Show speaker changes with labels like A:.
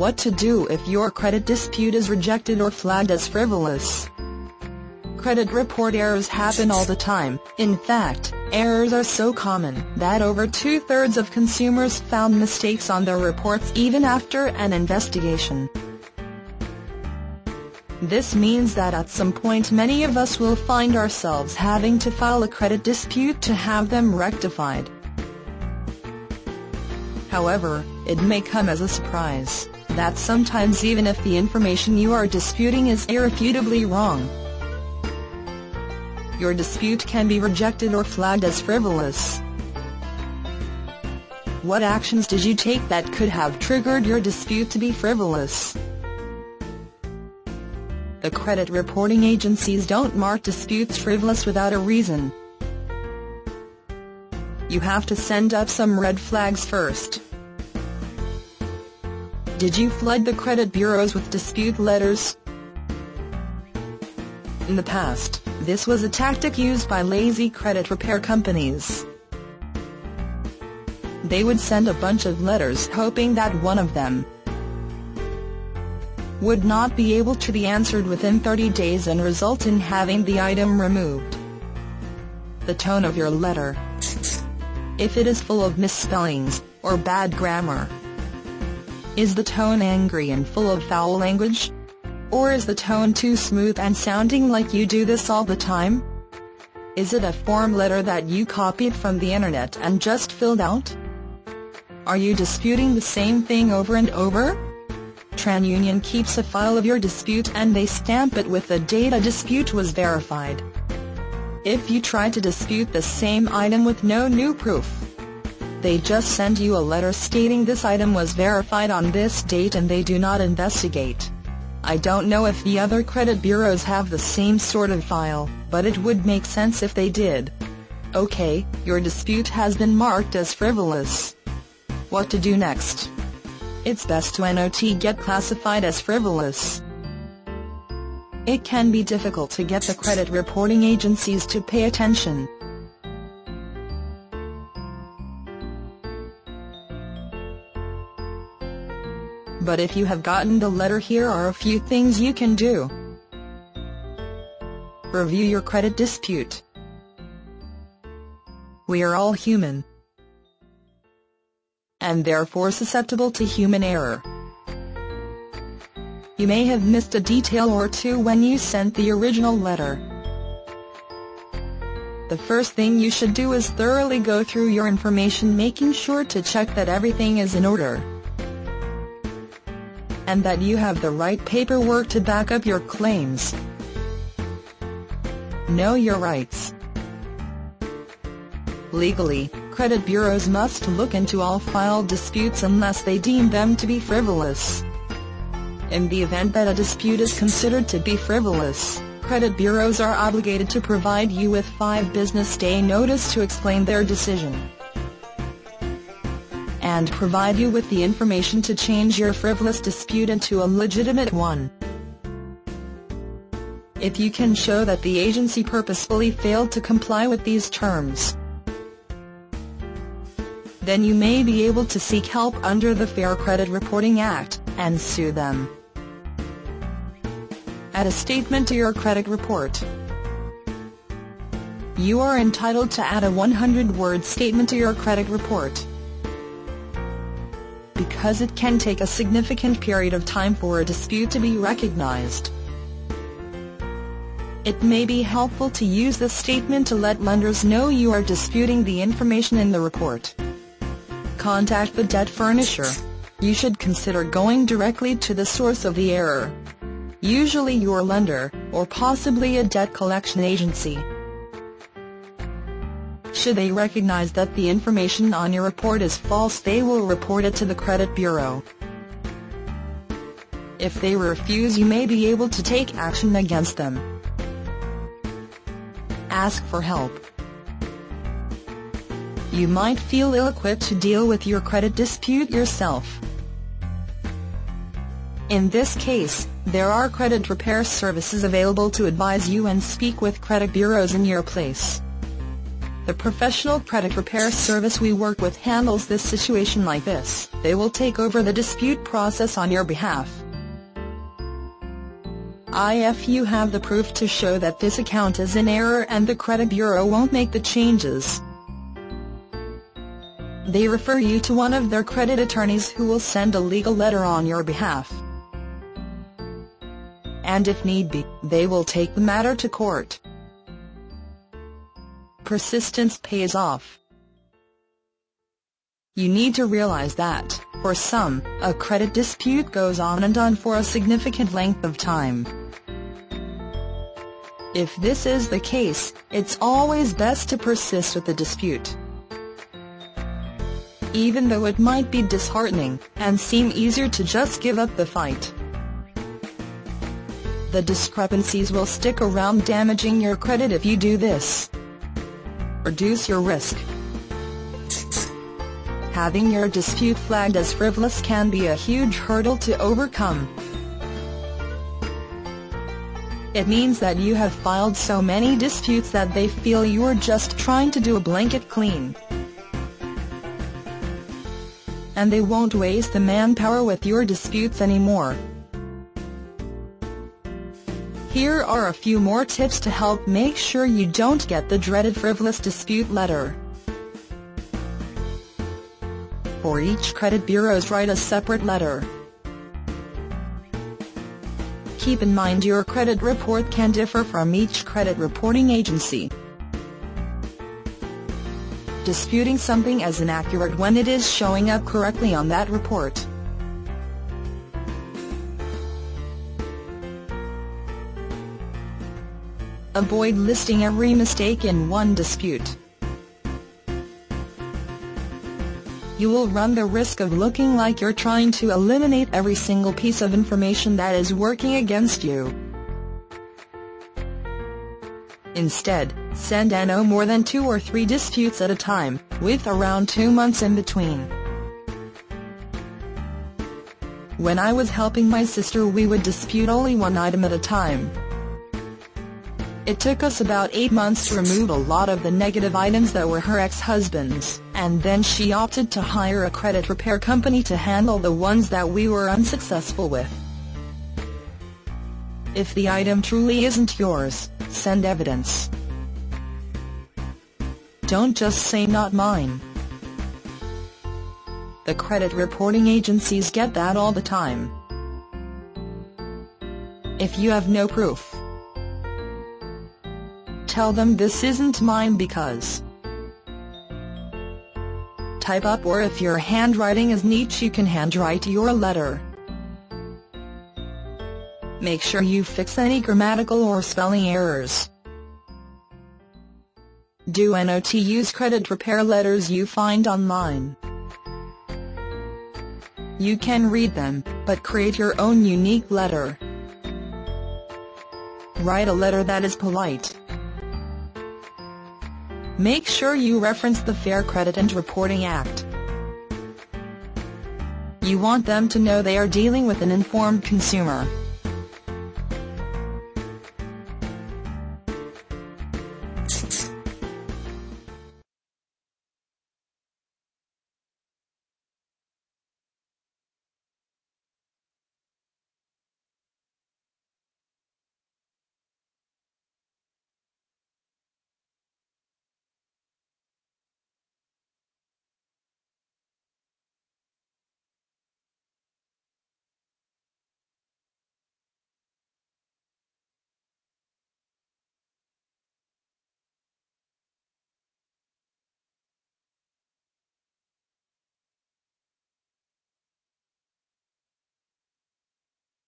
A: What to do if your credit dispute is rejected or flagged as frivolous? Credit report errors happen all the time. In fact, errors are so common that over two-thirds of consumers found mistakes on their reports even after an investigation. This means that at some point many of us will find ourselves having to file a credit dispute to have them rectified. However, it may come as a surprise that sometimes even if the information you are disputing is irrefutably wrong, your dispute can be rejected or flagged as frivolous. What actions did you take that could have triggered your dispute to be frivolous? The credit reporting agencies don't mark disputes frivolous without a reason. You have to send up some red flags first. Did you flood the credit bureaus with dispute letters? In the past, this was a tactic used by lazy credit repair companies. They would send a bunch of letters hoping that one of them would not be able to be answered within 30 days and result in having the item removed. The tone of your letter. If it is full of misspellings or bad grammar. Is the tone angry and full of foul language? Or is the tone too smooth and sounding like you do this all the time? Is it a form letter that you copied from the internet and just filled out? Are you disputing the same thing over and over? TransUnion keeps a file of your dispute and they stamp it with the date a dispute was verified. If you try to dispute the same item with no new proof, they just send you a letter stating this item was verified on this date and they do not investigate. I don't know if the other credit bureaus have the same sort of file, but it would make sense if they did. Okay, your dispute has been marked as frivolous. What to do next? It's best to not get classified as frivolous. It can be difficult to get the credit reporting agencies to pay attention. But if you have gotten the letter here are a few things you can do. Review your credit dispute. We are all human and therefore susceptible to human error. You may have missed a detail or two when you sent the original letter. The first thing you should do is thoroughly go through your information making sure to check that everything is in order and that you have the right paperwork to back up your claims. Know your rights. Legally, credit bureaus must look into all filed disputes unless they deem them to be frivolous. In the event that a dispute is considered to be frivolous, credit bureaus are obligated to provide you with five business day notice to explain their decision and provide you with the information to change your frivolous dispute into a legitimate one. If you can show that the agency purposefully failed to comply with these terms, then you may be able to seek help under the Fair Credit Reporting Act and sue them. Add a statement to your credit report. You are entitled to add a 100-word statement to your credit report because it can take a significant period of time for a dispute to be recognized. It may be helpful to use this statement to let lenders know you are disputing the information in the report. Contact the debt furnisher. You should consider going directly to the source of the error. Usually your lender, or possibly a debt collection agency. Should they recognize that the information on your report is false they will report it to the credit bureau. If they refuse you may be able to take action against them. Ask for help. You might feel ill-equipped to deal with your credit dispute yourself. In this case, there are credit repair services available to advise you and speak with credit bureaus in your place. The professional credit repair service we work with handles this situation like this. They will take over the dispute process on your behalf. If you have the proof to show that this account is in error and the credit bureau won't make the changes. They refer you to one of their credit attorneys who will send a legal letter on your behalf. And if need be, they will take the matter to court. Persistence pays off. You need to realize that, for some, a credit dispute goes on and on for a significant length of time. If this is the case, it's always best to persist with the dispute. Even though it might be disheartening, and seem easier to just give up the fight. The discrepancies will stick around damaging your credit if you do this. Reduce your risk. Having your dispute flagged as frivolous can be a huge hurdle to overcome. It means that you have filed so many disputes that they feel you're just trying to do a blanket clean. And they won't waste the manpower with your disputes anymore. Here are a few more tips to help make sure you don't get the dreaded frivolous dispute letter. For each credit bureaus write a separate letter. Keep in mind your credit report can differ from each credit reporting agency. Disputing something as inaccurate when it is showing up correctly on that report. Avoid listing every mistake in one dispute. you will run the risk of looking like you're trying to eliminate every single piece of information that is working against you. Instead, send no more than two or three disputes at a time, with around two months in between. When I was helping my sister we would dispute only one item at a time. It took us about 8 months to remove a lot of the negative items that were her ex-husband's, and then she opted to hire a credit repair company to handle the ones that we were unsuccessful with. If the item truly isn't yours, send evidence. Don't just say not mine. The credit reporting agencies get that all the time. If you have no proof, Tell them this isn't mine because. Type up or if your handwriting is neat you can handwrite your letter. Make sure you fix any grammatical or spelling errors. Do not use credit repair letters you find online. You can read them, but create your own unique letter. Write a letter that is polite. Make sure you reference the Fair Credit and Reporting Act. You want them to know they are dealing with an informed consumer.